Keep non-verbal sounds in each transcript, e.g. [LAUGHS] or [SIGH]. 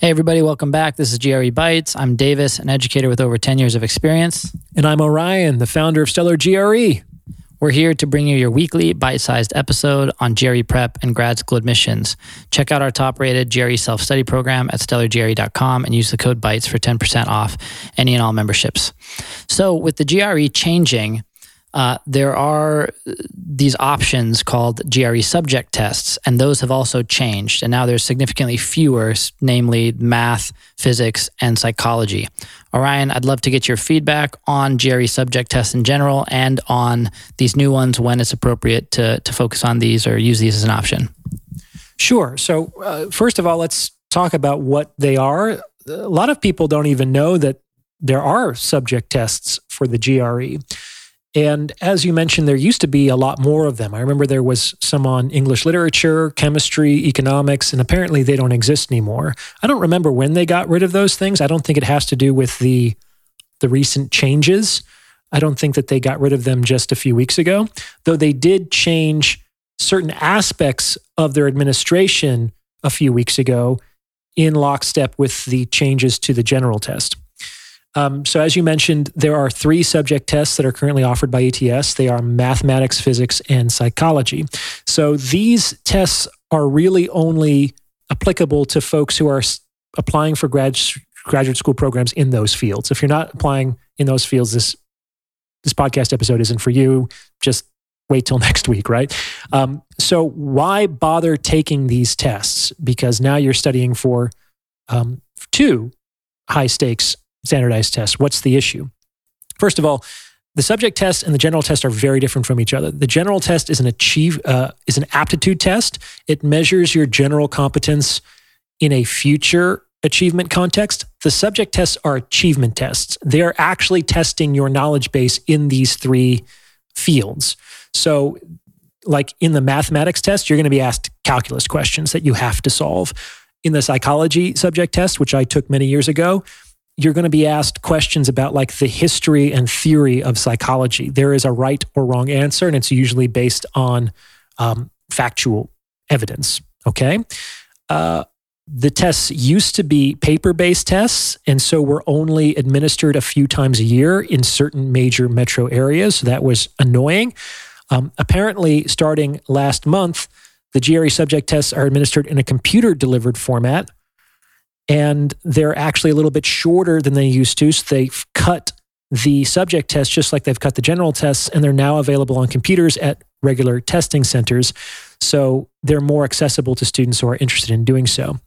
Hey, everybody, welcome back. This is GRE Bites. I'm Davis, an educator with over 10 years of experience. And I'm Orion, the founder of Stellar GRE. We're here to bring you your weekly bite sized episode on GRE prep and grad school admissions. Check out our top rated GRE self study program at stellargre.com and use the code BITES for 10% off any and all memberships. So, with the GRE changing, uh, there are these options called GRE subject tests, and those have also changed. And now there's significantly fewer, namely math, physics, and psychology. Orion, I'd love to get your feedback on GRE subject tests in general and on these new ones when it's appropriate to, to focus on these or use these as an option. Sure. So, uh, first of all, let's talk about what they are. A lot of people don't even know that there are subject tests for the GRE. And as you mentioned, there used to be a lot more of them. I remember there was some on English literature, chemistry, economics, and apparently they don't exist anymore. I don't remember when they got rid of those things. I don't think it has to do with the the recent changes. I don't think that they got rid of them just a few weeks ago, though they did change certain aspects of their administration a few weeks ago in lockstep with the changes to the general test. Um, so, as you mentioned, there are three subject tests that are currently offered by ETS. They are mathematics, physics, and psychology. So, these tests are really only applicable to folks who are applying for grad, graduate school programs in those fields. If you're not applying in those fields, this this podcast episode isn't for you. Just wait till [LAUGHS] next week, right? Um, so, why bother taking these tests? Because now you're studying for um, two high stakes standardized tests. What's the issue? First of all, the subject test and the general test are very different from each other. The general test is an achieve uh, is an aptitude test. It measures your general competence in a future achievement context. The subject tests are achievement tests. They are actually testing your knowledge base in these three fields. So, like in the mathematics test, you're going to be asked calculus questions that you have to solve. In the psychology subject test, which I took many years ago, you're going to be asked questions about like the history and theory of psychology. There is a right or wrong answer, and it's usually based on um, factual evidence. Okay. Uh, the tests used to be paper based tests, and so were only administered a few times a year in certain major metro areas. So that was annoying. Um, apparently, starting last month, the GRE subject tests are administered in a computer delivered format and they're actually a little bit shorter than they used to. So they've cut the subject tests just like they've cut the general tests, and they're now available on computers at regular testing centers. So they're more accessible to students who are interested in doing so.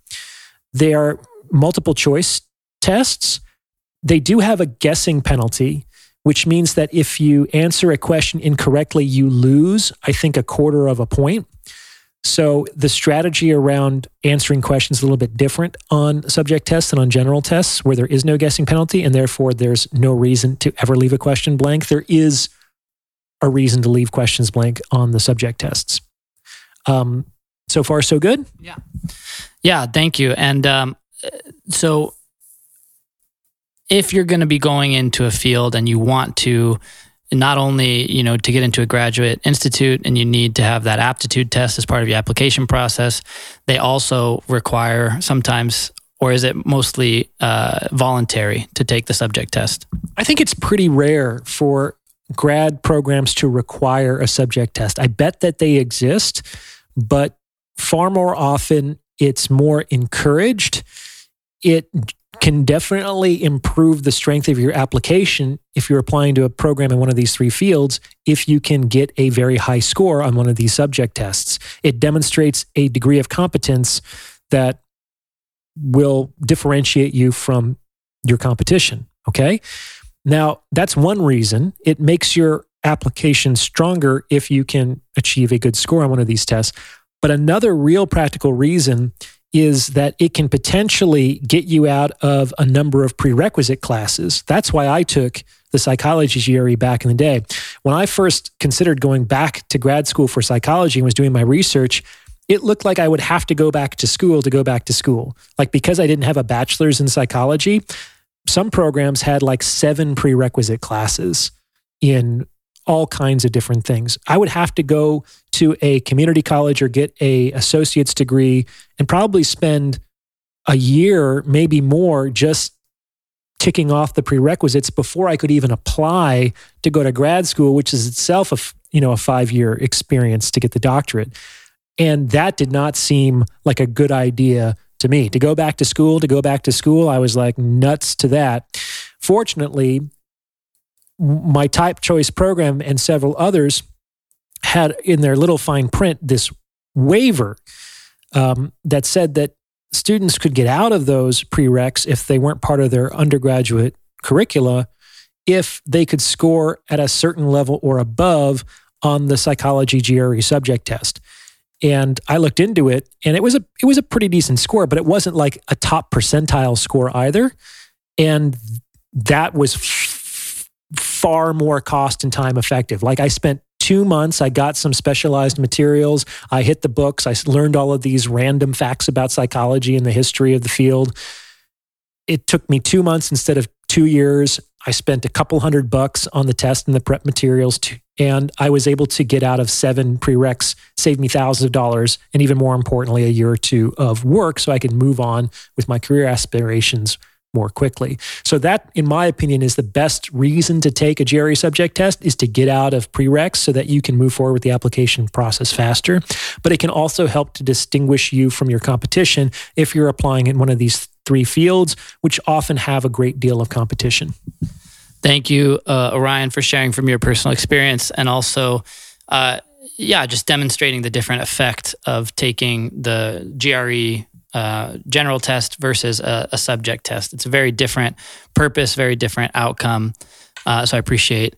They are multiple choice tests. They do have a guessing penalty, which means that if you answer a question incorrectly, you lose, I think, a quarter of a point. So the strategy around answering questions is a little bit different on subject tests than on general tests, where there is no guessing penalty, and therefore there's no reason to ever leave a question blank. There is a reason to leave questions blank on the subject tests. Um, so far, so good. Yeah, yeah. Thank you. And um, so, if you're going to be going into a field and you want to not only you know to get into a graduate institute and you need to have that aptitude test as part of your application process they also require sometimes or is it mostly uh, voluntary to take the subject test? I think it's pretty rare for grad programs to require a subject test. I bet that they exist but far more often it's more encouraged. It can definitely improve the strength of your application if you're applying to a program in one of these three fields if you can get a very high score on one of these subject tests. It demonstrates a degree of competence that will differentiate you from your competition. Okay. Now, that's one reason. It makes your application stronger if you can achieve a good score on one of these tests. But another real practical reason is that it can potentially get you out of a number of prerequisite classes. That's why I took the psychology GRE back in the day. When I first considered going back to grad school for psychology and was doing my research, it looked like I would have to go back to school to go back to school. Like because I didn't have a bachelor's in psychology, some programs had like seven prerequisite classes in all kinds of different things. I would have to go to a community college or get a associate's degree and probably spend a year, maybe more, just ticking off the prerequisites before I could even apply to go to grad school, which is itself a you know a five year experience to get the doctorate. And that did not seem like a good idea to me to go back to school. To go back to school, I was like nuts to that. Fortunately, my type choice program and several others had in their little fine print this waiver um, that said that students could get out of those prereqs if they weren't part of their undergraduate curricula if they could score at a certain level or above on the psychology GRE subject test. And I looked into it and it was a it was a pretty decent score, but it wasn't like a top percentile score either. And that was far more cost and time effective. Like I spent two months, I got some specialized materials. I hit the books. I learned all of these random facts about psychology and the history of the field. It took me two months instead of two years. I spent a couple hundred bucks on the test and the prep materials, to, and I was able to get out of seven prereqs, saved me thousands of dollars, and even more importantly, a year or two of work so I could move on with my career aspirations more quickly. So that, in my opinion, is the best reason to take a GRE subject test is to get out of prereqs so that you can move forward with the application process faster. But it can also help to distinguish you from your competition if you're applying in one of these three fields, which often have a great deal of competition. Thank you, uh, Orion, for sharing from your personal experience and also, uh, yeah, just demonstrating the different effect of taking the GRE uh, general test versus a, a, subject test. It's a very different purpose, very different outcome. Uh, so I appreciate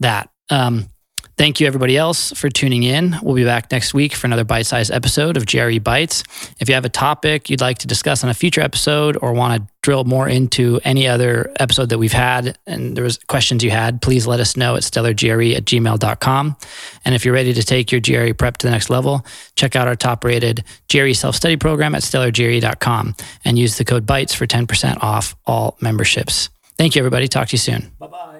that. Um, Thank you, everybody else, for tuning in. We'll be back next week for another bite sized episode of GRE Bites. If you have a topic you'd like to discuss on a future episode or want to drill more into any other episode that we've had and there was questions you had, please let us know at stellargre at gmail.com. And if you're ready to take your GRE prep to the next level, check out our top rated GRE self study program at stellargre.com and use the code BITES for 10% off all memberships. Thank you, everybody. Talk to you soon. Bye bye.